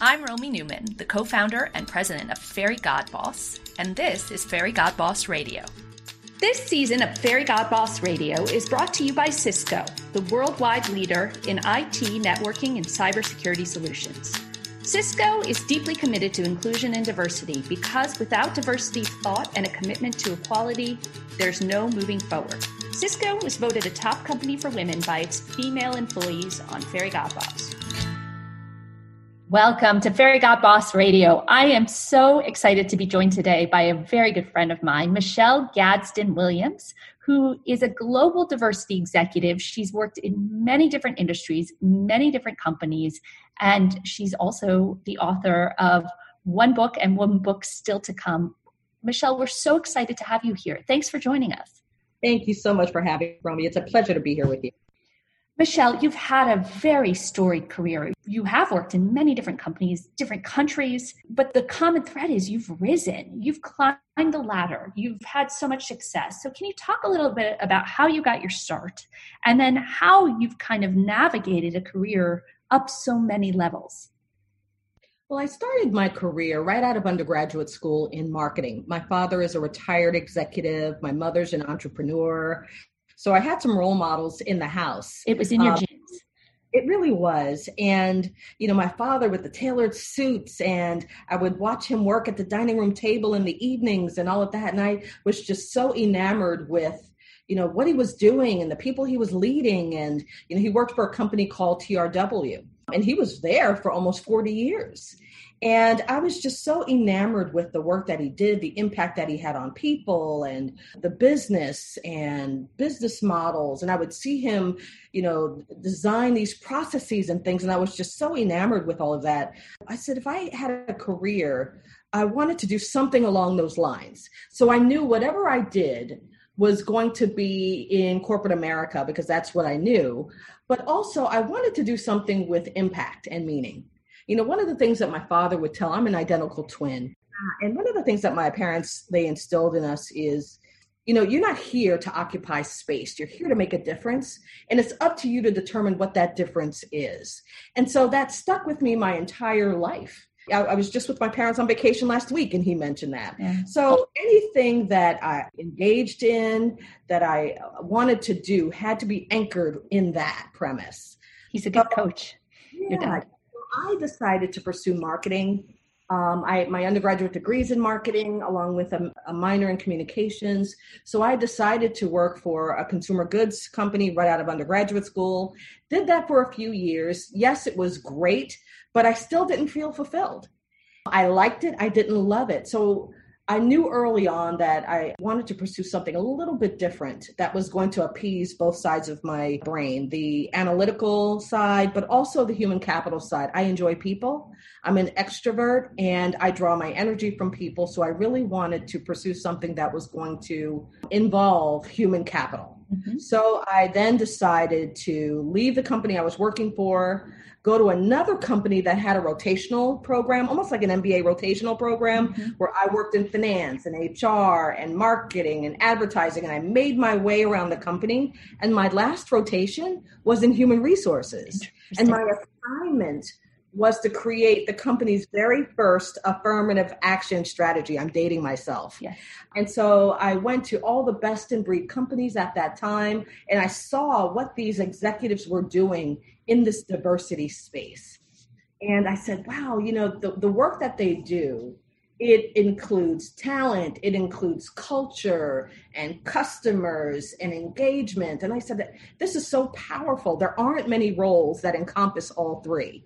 I'm Romy Newman, the co founder and president of Fairygodboss, and this is Fairygodboss Radio. This season of Fairygodboss Radio is brought to you by Cisco, the worldwide leader in IT, networking, and cybersecurity solutions. Cisco is deeply committed to inclusion and diversity because without diversity thought and a commitment to equality, there's no moving forward. Cisco was voted a top company for women by its female employees on Fairygodboss. Welcome to Fairygodboss Radio. I am so excited to be joined today by a very good friend of mine, Michelle Gadsden Williams, who is a global diversity executive. She's worked in many different industries, many different companies, and she's also the author of one book and one book still to come. Michelle, we're so excited to have you here. Thanks for joining us. Thank you so much for having me, Romy. It's a pleasure to be here with you. Michelle, you've had a very storied career. You have worked in many different companies, different countries, but the common thread is you've risen, you've climbed the ladder, you've had so much success. So, can you talk a little bit about how you got your start and then how you've kind of navigated a career up so many levels? Well, I started my career right out of undergraduate school in marketing. My father is a retired executive, my mother's an entrepreneur, so I had some role models in the house. It was in your um, genes. It really was. And, you know, my father with the tailored suits, and I would watch him work at the dining room table in the evenings and all of that. And I was just so enamored with, you know, what he was doing and the people he was leading. And, you know, he worked for a company called TRW, and he was there for almost 40 years. And I was just so enamored with the work that he did, the impact that he had on people and the business and business models. And I would see him, you know, design these processes and things. And I was just so enamored with all of that. I said, if I had a career, I wanted to do something along those lines. So I knew whatever I did was going to be in corporate America because that's what I knew. But also, I wanted to do something with impact and meaning. You know, one of the things that my father would tell, I'm an identical twin. Uh, and one of the things that my parents they instilled in us is you know you're not here to occupy space. You're here to make a difference. And it's up to you to determine what that difference is. And so that stuck with me my entire life. I, I was just with my parents on vacation last week and he mentioned that. Yeah. so anything that i engaged in that i wanted to do had to be anchored in that premise. He's a good coach. Yeah, I decided to pursue marketing. Um, I my undergraduate degree is in marketing, along with a, a, minor in communications. So I decided to work for a consumer goods company right out of undergraduate school. Did that for a few years. Yes, it was great, but I still didn't feel fulfilled. I liked it. I didn't love it. So I knew early on that I wanted to pursue something a little bit different that was going to appease both sides of my brain the analytical side, but also the human capital side. I enjoy people. I'm an extrovert and I draw my energy from people. So I really wanted to pursue something that was going to involve human capital. Mm-hmm. So I then decided to leave the company I was working for go to another company that had a rotational program, almost like an MBA rotational program, mm-hmm. where I worked in finance and HR and marketing and advertising. And I made my way around the company. And my last rotation was in human resources. And my assignment was to create the company's very first affirmative action strategy. I'm dating myself. Yes. And so I went to all the best in breed companies at that time and I saw what these executives were doing in this diversity space. And I said, wow, you know, the, the work that they do, it includes talent, it includes culture and customers and engagement. And I said that this is so powerful. There aren't many roles that encompass all three.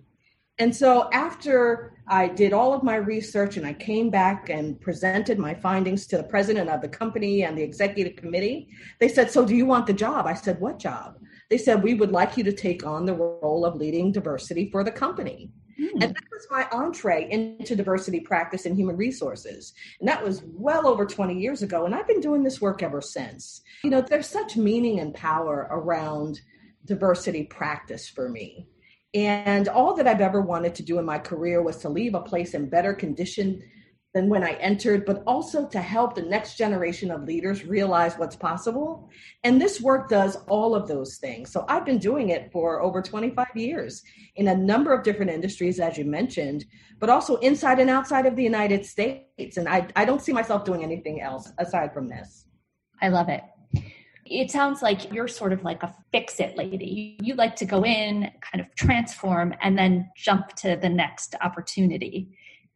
And so after I did all of my research and I came back and presented my findings to the president of the company and the executive committee, they said, So do you want the job? I said, What job? They said, We would like you to take on the role of leading diversity for the company. Mm. And that was my entree into diversity practice and human resources. And that was well over 20 years ago. And I've been doing this work ever since. You know, there's such meaning and power around diversity practice for me and all that I've ever wanted to do in my career was to leave a place in better condition than when I entered, but also to help the next generation of leaders realize what's possible. And this work does all of those things. So I've been doing it for over 25 years in a number of different industries, as you mentioned, but also inside and outside of the United States. And I, I don't see myself doing anything else aside from this. I love it. It sounds like you're sort of like a fix it lady. You like to go in, kind of transform, and then jump to the next opportunity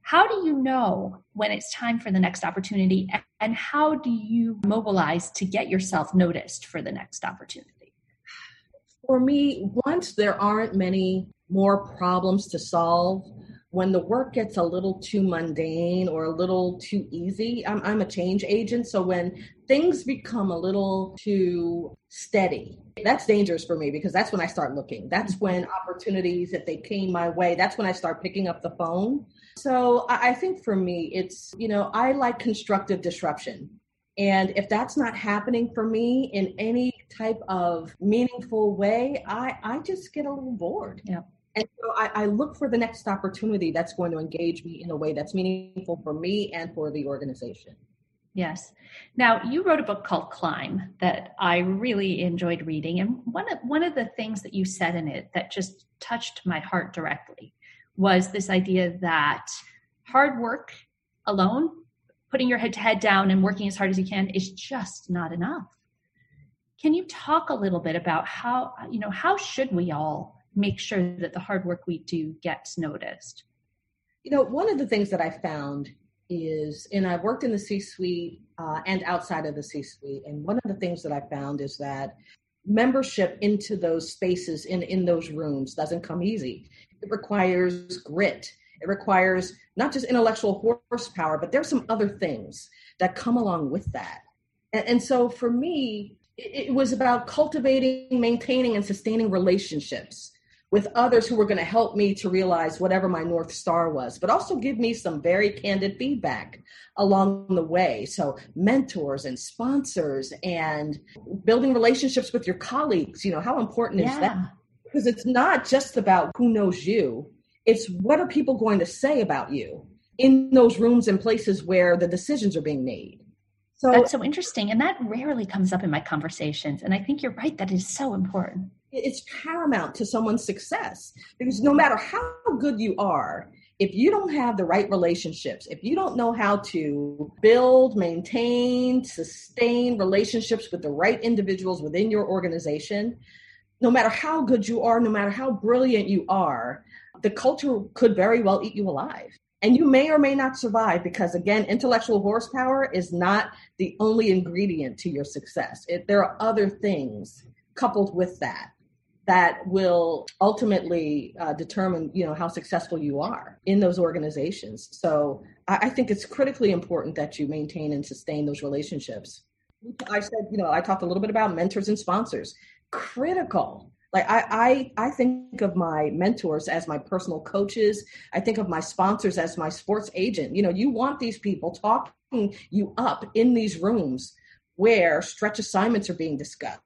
how do you know when it's time for the next opportunity? And how do you mobilize to get yourself noticed for the next opportunity? For me, once there aren't many more problems to solve, when the work gets a little too mundane or a little too easy, I'm, I'm a change agent. So when things become a little too steady, that's dangerous for me because that's when I start looking. That's when opportunities, if they came my way, that's when I start picking up the phone so I think for me, it's, you know, I like constructive disruption. And if that's not happening for me in any type of meaningful way, I, I just get a little bored. Yeah. And so I, I, look for the next opportunity that's going to engage me in a way that's meaningful for me and for the organization. Yes. Now you wrote a book called Climb that I really enjoyed reading. And one of one of the things that you said in it that just touched my heart directly was this idea that hard work alone, putting your head to head down and working as hard as you can is just not enough. Can you talk a little bit about how, you know, how should we all make sure that the hard work we do gets noticed? You know, one of the things that I found is, and I worked in the C suite uh, and outside of the C suite, and one of the things that I found is that membership into those spaces in in those rooms doesn't come easy it requires grit. It requires not just intellectual horsepower, but there's some other things that come along with that. And, and so for me, it, it was about cultivating, maintaining, and sustaining relationships with others who were going to help me to realize whatever my North Star was, but also give me some very candid feedback along the way. So, mentors and sponsors and building relationships with your colleagues, you know, how important yeah. is that? because it's not just about who knows you it's what are people going to say about you in those rooms and places where the decisions are being made so that's so interesting and that rarely comes up in my conversations and i think you're right that is so important it's paramount to someone's success because no matter how good you are if you don't have the right relationships, if you don't know how to build, maintain, sustain relationships with the right individuals within your organization, no matter how good you are, no matter how brilliant you are, the culture could very well eat you alive. And you may or may not survive because, again, intellectual horsepower is not the only ingredient to your success. It, there are other things coupled with that that will ultimately uh, determine you know how successful you are in those organizations. So I, I, think it's critically important that you maintain and sustain those relationships. I said you know i talked a little bit about mentors and sponsors. Critical. Like I, I i think of my mentors as my personal coaches. I think of my sponsors as my sports agent. You know you want these people talking you up in these rooms where stretch assignments are being discussed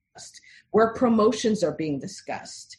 where promotions are being discussed.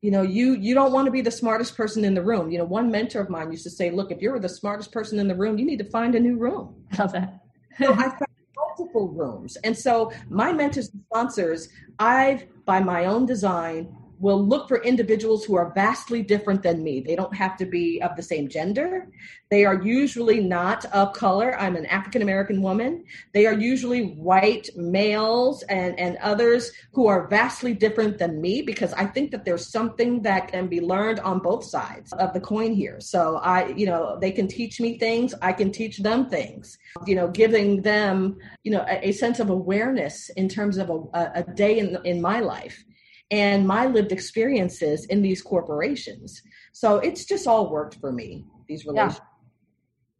You know you you don't want to be the smartest person in the room. You know one mentor of mine used to say look if you're the smartest person in the room you need to find a new room. Love that. So I found multiple rooms. And so my mentors and sponsors, I've, by my own design, will look for individuals who are vastly different than me. They don't have to be of the same gender. They are usually not of color. I'm an African American woman. They are usually white males and, and others who are vastly different than me because I think that there's something that can be learned on both sides of the coin here. So I, you know, they can teach me things, I can teach them things, you know, giving them, you know, a, a sense of awareness in terms of a, a day in, in my life and my lived experiences in these corporations. So it's just all worked for me, these relationships.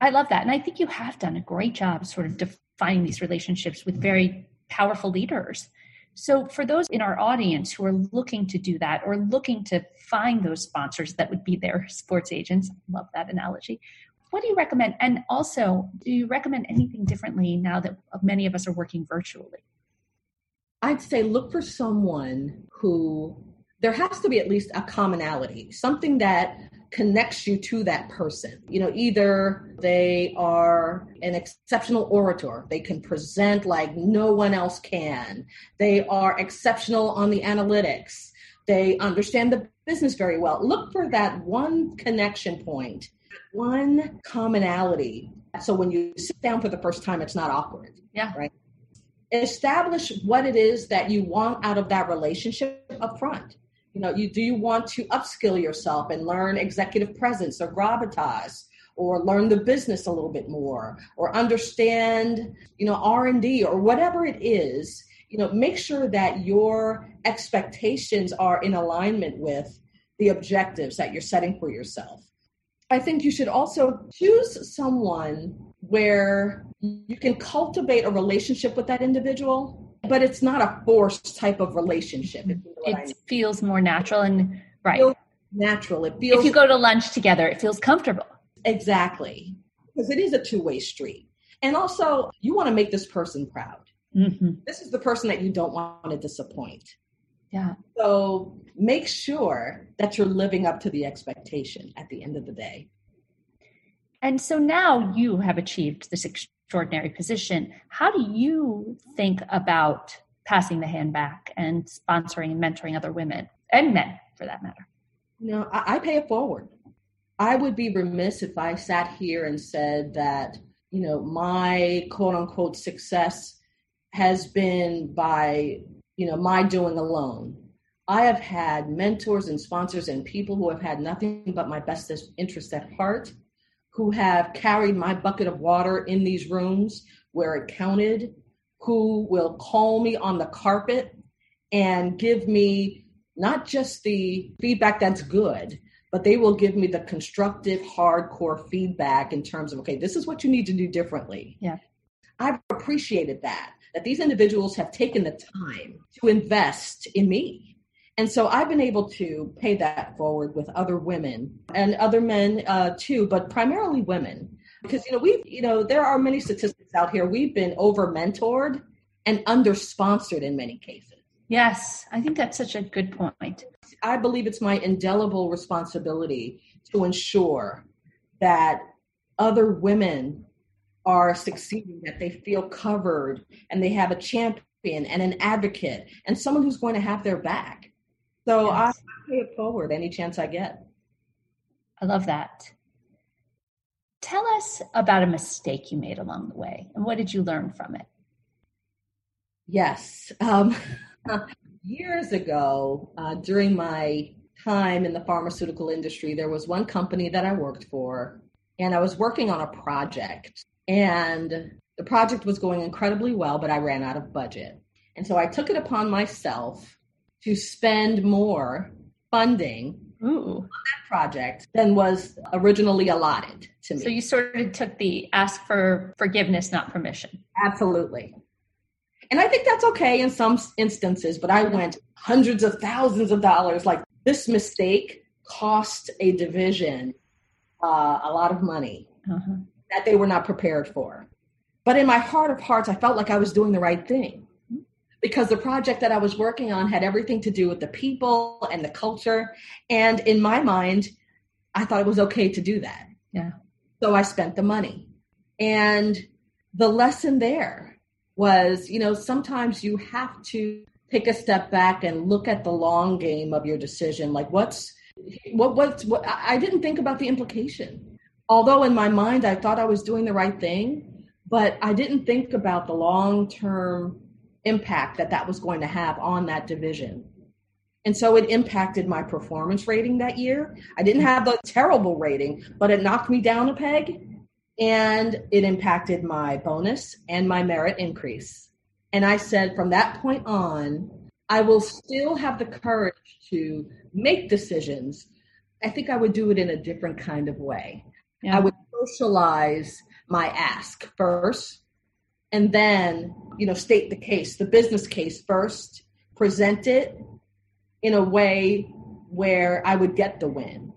Yeah. I love that. And I think you have done a great job sort of defining these relationships with very powerful leaders. So, for those in our audience who are looking to do that or looking to find those sponsors that would be their sports agents, love that analogy. What do you recommend? And also, do you recommend anything differently now that many of us are working virtually? I'd say look for someone who there has to be at least a commonality, something that connects you to that person. You know, either they are an exceptional orator, they can present like no one else can, they are exceptional on the analytics, they understand the business very well. Look for that one connection point, one commonality. So when you sit down for the first time, it's not awkward. Yeah. Right. Establish what it is that you want out of that relationship up front you know you do you want to upskill yourself and learn executive presence or gravitas or learn the business a little bit more or understand you know r&d or whatever it is you know make sure that your expectations are in alignment with the objectives that you're setting for yourself. I think you should also choose someone where you can cultivate a relationship with that individual but it's not a forced type of relationship. It I mean. feels more natural and right. Natural. It feels. If you go to lunch together, it feels comfortable. Exactly, because it is a two way street, and also you want to make this person proud. Mm-hmm. This is the person that you don't want to disappoint. Yeah. So make sure that you're living up to the expectation at the end of the day. And so now you have achieved this extraordinary position. How do you think about passing the hand back and sponsoring and mentoring other women and men for that matter? No, I, I pay it forward. I would be remiss if I sat here and said that, you know, my quote unquote success has been by, you know, my doing alone. I have had mentors and sponsors and people who have had nothing but my best interest at heart who have carried my bucket of water in these rooms where it counted, who will call me on the carpet and give me not just the feedback that's good, but they will give me the constructive, hardcore feedback in terms of, okay, this is what you need to do differently. Yeah. I've appreciated that, that these individuals have taken the time to invest in me and so I've been able to pay that forward with other women and other men uh, too, but primarily women. Because, you know, we've, you know, there are many statistics out here. We've been over mentored and under sponsored in many cases. Yes, I think that's such a good point. I believe it's my indelible responsibility to ensure that other women are succeeding, that they feel covered and they have a champion and an advocate and someone who's going to have their back. So yes. I pay it forward any chance I get. I love that. Tell us about a mistake you made along the way and what did you learn from it? Yes. Um, years ago, uh, during my time in the pharmaceutical industry, there was one company that I worked for, and I was working on a project. And the project was going incredibly well, but I ran out of budget. And so I took it upon myself to spend more funding Ooh. on that project than was originally allotted to me. So you sort of took the ask for forgiveness, not permission. Absolutely. And I think that's okay in some instances, but I went hundreds of thousands of dollars. Like this mistake cost a division uh, a lot of money uh-huh. that they were not prepared for. But in my heart of hearts, I felt like I was doing the right thing because the project that I was working on had everything to do with the people and the culture. And in my mind, I thought it was okay to do that. Yeah. So I spent the money. And the lesson there was, you know, sometimes you have to take a step back and look at the long game of your decision. Like what's what what's what I didn't think about the implication. Although in my mind I thought I was doing the right thing, but I didn't think about the long term impact that that was going to have on that division. And so it impacted my performance rating that year. I didn't mm-hmm. have the terrible rating, but it knocked me down a peg and it impacted my bonus and my merit increase. And I said from that point on, I will still have the courage to make decisions. I think I would do it in a different kind of way. Yeah. I would socialize my ask first and then you know state the case the business case first present it in a way where i would get the win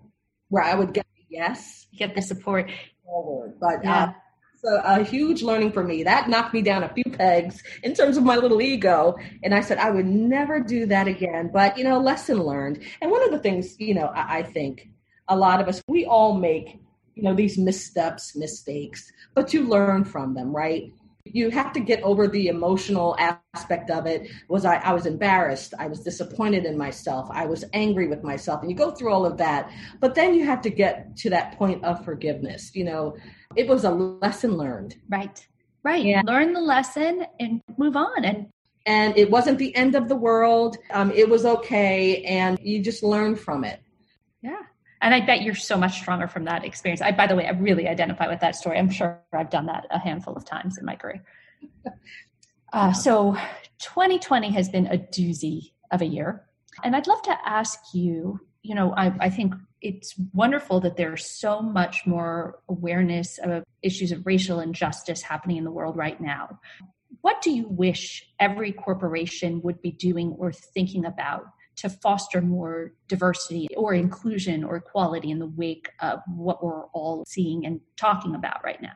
where i would get the yes. Get the support. Forward. But yeah. uh, so a huge learning for me. That knocked me down a few pegs in terms of my little ego. And i said i would never do that again. But you know lesson learned. And one of the things you know i, I think a lot of us, we all make, you know, these missteps, mistakes, but you learn from them, right? You have to get over the emotional aspect of it. Was I, I was embarrassed. I was disappointed in myself. I was angry with myself. And you go through all of that. But then you have to get to that point of forgiveness. You know, it was a lesson learned. Right. Right. Yeah. Learn the lesson and move on. And and it wasn't the end of the world. Um, it was okay, and you just learn from it. Yeah. And I bet you're so much stronger from that experience. I, by the way, I really identify with that story. I'm sure I've done that a handful of times in my career. Uh, so 2020 has been a doozy of a year. And I'd love to ask you, you know, I, I think it's wonderful that there's so much more awareness of issues of racial injustice happening in the world right now. What do you wish every corporation would be doing or thinking about to foster more diversity or inclusion or equality in the wake of what we're all seeing and talking about right now?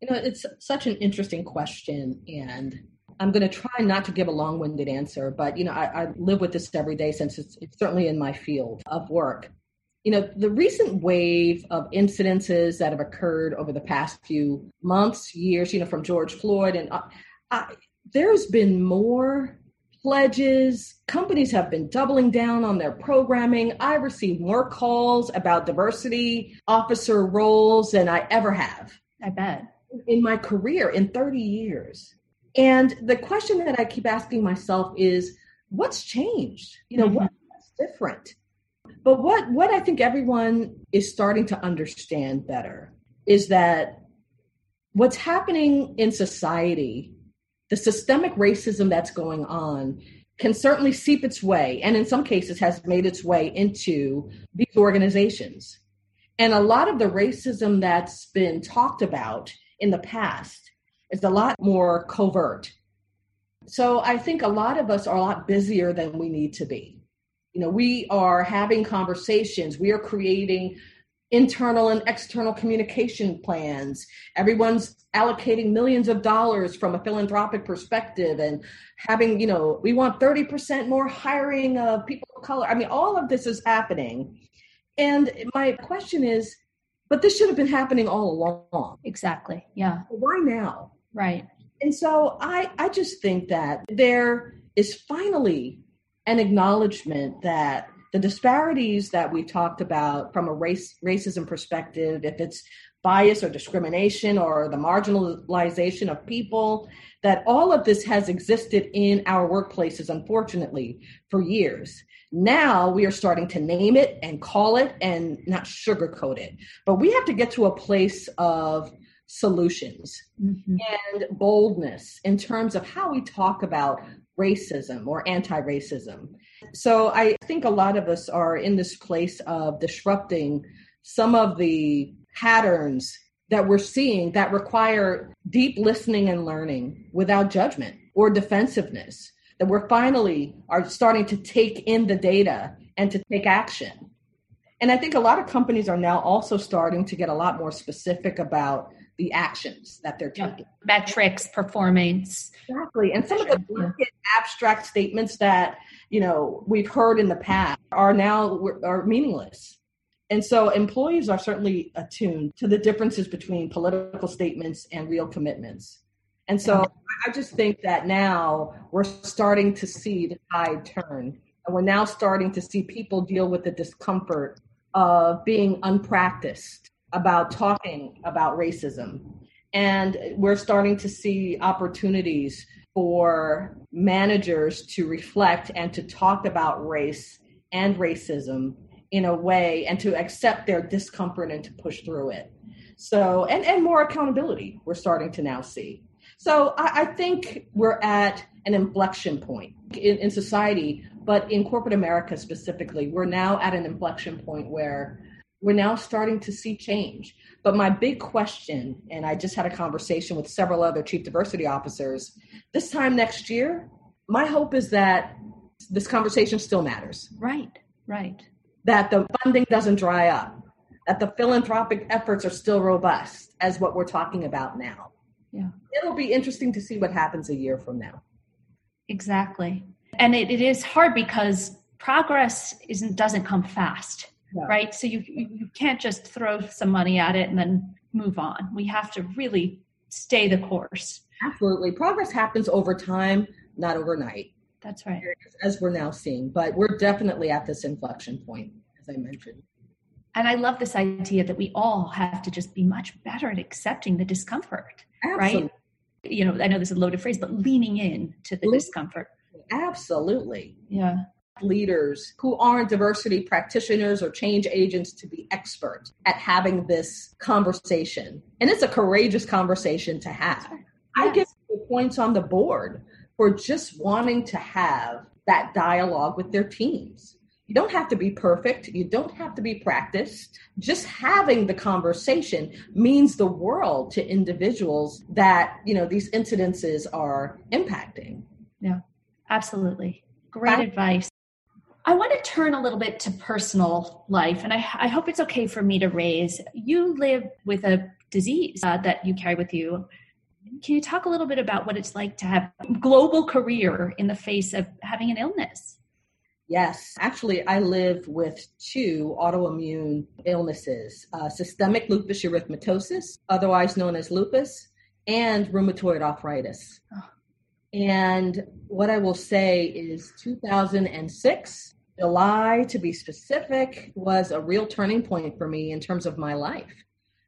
You know, it's such an interesting question. And I'm going to try not to give a long winded answer, but, you know, I, I, live with this every day since it's, it's certainly in my field of work. You know, the recent wave of incidences that have occurred over the past few months, years, you know, from George Floyd, and uh, I, there's been more pledges. Companies have been doubling down on their programming. I receive more calls about diversity officer roles than I ever have. I bet. In my career, in 30 years. And the question that I keep asking myself is what's changed? You know, mm-hmm. what's different? But what, what I think everyone is starting to understand better is that what's happening in society the systemic racism that's going on can certainly seep its way, and in some cases has made its way into these organizations. And a lot of the racism that's been talked about in the past is a lot more covert. So I think a lot of us are a lot busier than we need to be. You know, we are having conversations, we are creating internal and external communication plans. Everyone's allocating millions of dollars from a philanthropic perspective and having, you know, we want 30% more hiring of people of color. I mean, all of this is happening. And my question is, but this should have been happening all along. Exactly. Yeah. Why now? Right. And so I, I just think that there is finally an acknowledgement that the disparities that we talked about from a race racism perspective, if it's bias or discrimination or the marginalization of people, that all of this has existed in our workplaces, unfortunately, for years. Now we are starting to name it and call it and not sugarcoat it. But we have to get to a place of solutions mm-hmm. and boldness in terms of how we talk about racism or anti racism. So I think a lot of us are in this place of disrupting some of the patterns that we're seeing that require deep listening and learning without judgment or defensiveness that we're finally are starting to take in the data and to take action and i think a lot of companies are now also starting to get a lot more specific about the actions that they're taking. Metrics performance. Exactly. And some of the abstract statements that you know we've heard in the past are now are meaningless. And so employees are certainly attuned to the differences between political statements and real commitments. And so i just think that now we're starting to see the tide turn. And we're now starting to see people deal with the discomfort of being unpracticed about talking about racism and we're starting to see opportunities for managers to reflect and to talk about race and racism in a way and to accept their discomfort and to push through it. So, and, and more accountability we're starting to now see. So I, I think we're at an inflection point in, in society, but in corporate America specifically, we're now at an inflection point where we're now starting to see change. But my big question, and I just had a conversation with several other chief diversity officers, this time next year, my hope is that this conversation still matters. Right, right. That the funding doesn't dry up, that the philanthropic efforts are still robust, as what we're talking about now. Yeah. It'll be interesting to see what happens a year from now. Exactly. And it, it is hard because progress isn't doesn't come fast yeah. right? So you you can't just throw some money at it and then move on. We have to really stay the course. Absolutely. Progress happens over time, not overnight. That's right. As we're now seeing, but we're definitely at this inflection point, as I mentioned. And I love this idea that we all have to just be much better at accepting the discomfort, Absolutely. right? You know, I know this is a loaded phrase, but leaning in to the discomfort. Absolutely. Yeah leaders who aren't diversity practitioners or change agents to be expert at having this conversation. And it's a courageous conversation to have. Yes. I give points on the board for just wanting to have that dialogue with their teams. You don't have to be perfect. You don't have to be practiced. Just having the conversation means the world to individuals that, you know, these incidences are impacting. Yeah, absolutely. Great advice. I want to turn a little bit to personal life, and I, I hope it's okay for me to raise. You live with a disease uh, that you carry with you. Can you talk a little bit about what it's like to have a global career in the face of having an illness? Yes, actually, I live with two autoimmune illnesses uh, systemic lupus erythematosus, otherwise known as lupus, and rheumatoid arthritis. Oh. And what I will say is 2006 July, to be specific, was a real turning point for me in terms of my life.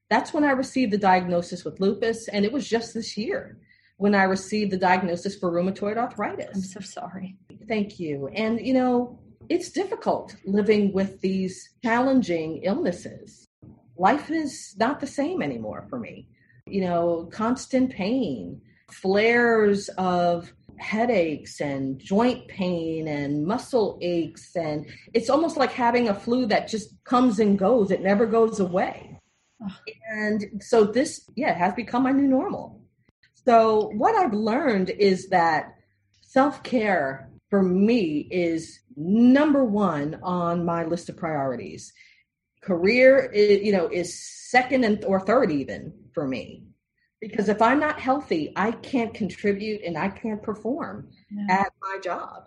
That's when I received the diagnosis with lupus, and it was just this year when I received the diagnosis for rheumatoid arthritis. I'm so sorry. Thank you. And, you know, it's difficult living with these challenging illnesses. Life is not the same anymore for me. You know, constant pain, flares of headaches and joint pain and muscle aches. And it's almost like having a flu that just comes and goes. It never goes away. And so this yeah has become my new normal. So what i've learned is that self-care for me is number one on my list of priorities. Career is, you know is second and or third even for me because if I'm not healthy, I can't contribute and I can't perform yeah. at my job.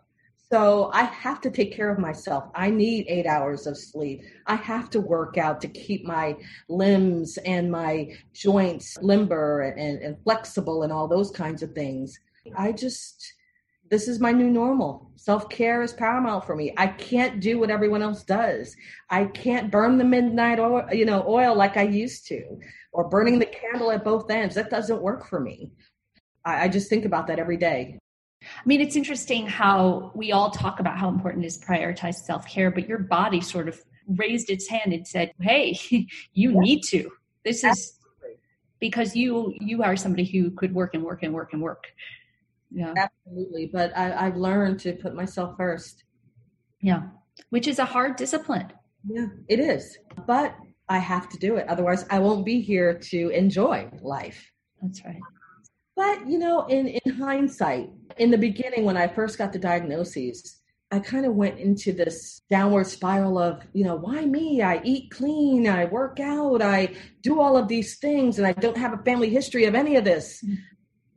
So I have to take care of myself. I need eight hours of sleep. I have to work out to keep my limbs and my joints limber and, and flexible and all those kinds of things. I just, this is my new normal. Self care is paramount for me. I can't do what everyone else does. I can't burn the midnight oil, you know, oil like I used to or burning the candle at both ends. That doesn't work for me. I, I just think about that every day. I mean, it's interesting how we all talk about how important it is to prioritize self care, but your body sort of raised its hand and said, "Hey, you yeah. need to. This is because you you are somebody who could work and work and work and work." Yeah, absolutely. But I, I've learned to put myself first. Yeah, which is a hard discipline. Yeah, it is. But I have to do it. Otherwise, I won't be here to enjoy life. That's right. But, you know, in, in hindsight, in the beginning, when I first got the diagnoses, I kind of went into this downward spiral of, you know, why me? I eat clean, I work out, I do all of these things, and I don't have a family history of any of this. Mm-hmm.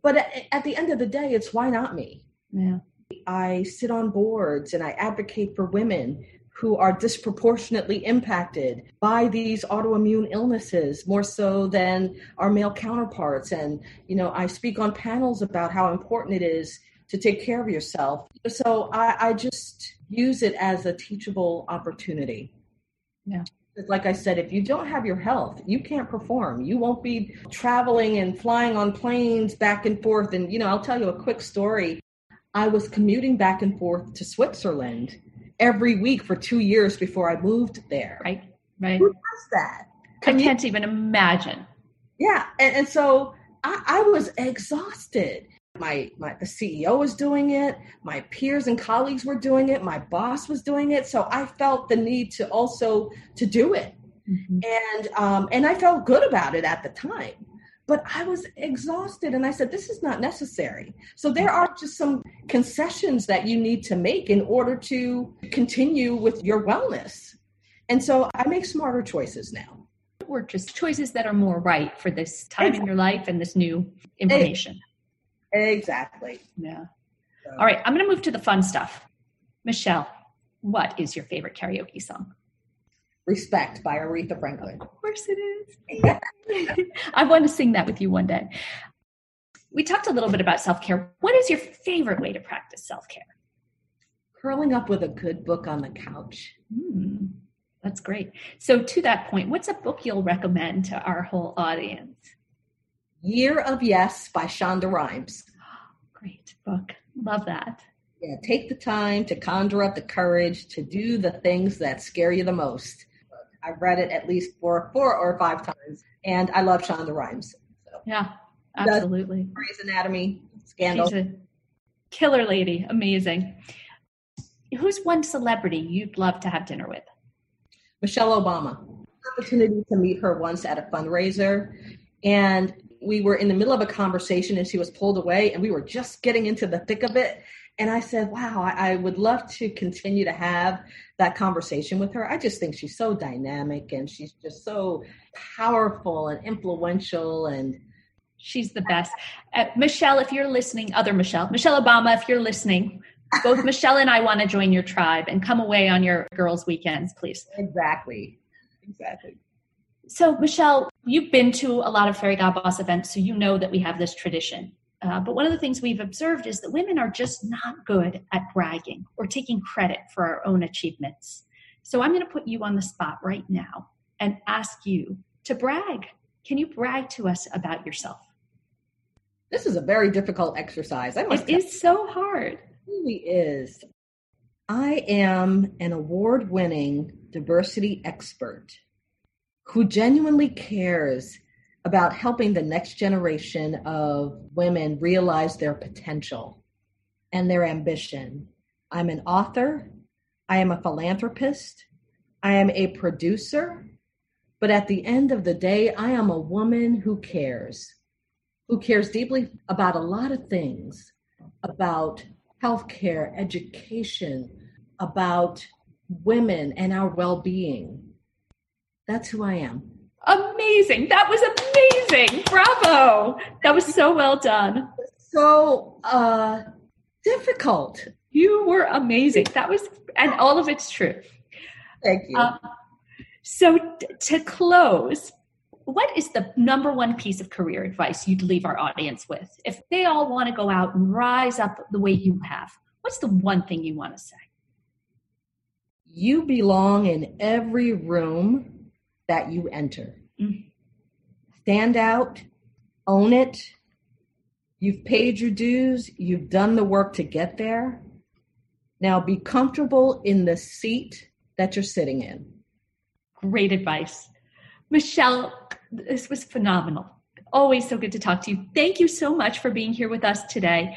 But at, at the end of the day, it's why not me? Yeah. I sit on boards and I advocate for women who are disproportionately impacted by these autoimmune illnesses more so than our male counterparts and you know i speak on panels about how important it is to take care of yourself so i, I just use it as a teachable opportunity yeah like I said, if you don't have your health, you can't perform. You won't be traveling and flying on planes back and forth. And, you know, I'll tell you a quick story. I was commuting back and forth to Switzerland every week for two years before I moved there. Right, right. Who does that? I can't even imagine. Yeah, and, and so I, I was exhausted. My, my the CEO was doing it. My peers and colleagues were doing it. My boss was doing it. So I felt the need to also to do it, mm-hmm. and um, and I felt good about it at the time but I was exhausted and I said, this is not necessary. So there are just some concessions that you need to make in order to continue with your wellness. And so I make smarter choices now. Or just choices that are more right for this time exactly. in your life and this new information. Exactly. Yeah. So. All right, I'm going to move to the fun stuff. Michelle, what is your favorite karaoke song? Respect by Aretha Franklin. Of course it is. I want to sing that with you one day. We talked a little bit about self care. What is your favorite way to practice self care? Curling up with a good book on the couch. Mm, that's great. So, to that point, what's a book you'll recommend to our whole audience? Year of Yes by Shonda Rhimes. Book. Love that. Yeah, take the time to conjure up the courage to do the things that scare you the most. I've read it at least four, four or five times, and I love Shonda Rhimes. So. Yeah, absolutely. Grey's Anatomy, Scandal. She's a killer lady. Amazing. Who's one celebrity you'd love to have dinner with? Michelle Obama. Opportunity to meet her once at a fundraiser, and we were in the middle of a conversation, and she was pulled away, and we were just getting into the thick of it. And I said, wow, I, I would love to continue to have that conversation with her. I just think she's so dynamic and she's just so powerful and influential and she's the best. Uh, Michelle, if you're listening, other Michelle, Michelle Obama, if you're listening, both Michelle and I want to join your tribe and come away on your girls' weekends, please. Exactly. Exactly. So, Michelle, you've been to a lot of Fairygodboss events, so you know that we have this tradition. Uh, but one of the things we've observed is that women are just not good at bragging or taking credit for our own achievements. So I'm going to put you on the spot right now and ask you to brag. Can you brag to us about yourself? This is a very difficult exercise. I must it is so hard. It really is. I am an award winning diversity expert who genuinely cares about helping the next generation of women realize their potential and their ambition. I'm an author, I am a philanthropist, I am a producer, but at the end of the day, I am a woman who cares, who cares deeply about a lot of things about healthcare, education, about women and our well being. That's who I am. Amazing. That was amazing. Bravo. That was so well done. So uh, difficult. You were amazing. That was, and all of it's true. Thank you. Uh, so, t- to close, what is the number one piece of career advice you'd leave our audience with? If they all want to go out and rise up the way you have, what's the one thing you want to say? You belong in every room that you enter. Mm. Stand out, own it. You've paid your dues, you've done the work to get there. Now be comfortable in the seat that you're sitting in. Great advice. Michelle, this was phenomenal. Always so good to talk to you. Thank you so much for being here with us today.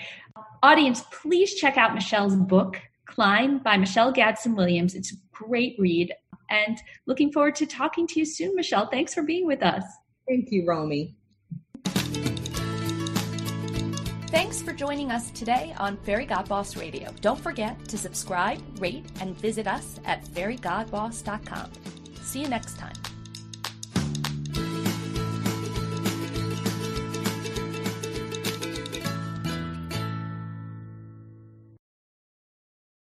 Audience, please check out Michelle's book, Climb by Michelle Gadsden Williams. It's a great read and looking forward to talking to you soon, Michelle. Thanks for being with us. Thank you, Romy. Thanks for joining us today on Fairygodboss Radio. Don't forget to subscribe, rate, and visit us at fairygodboss.com. See you next time.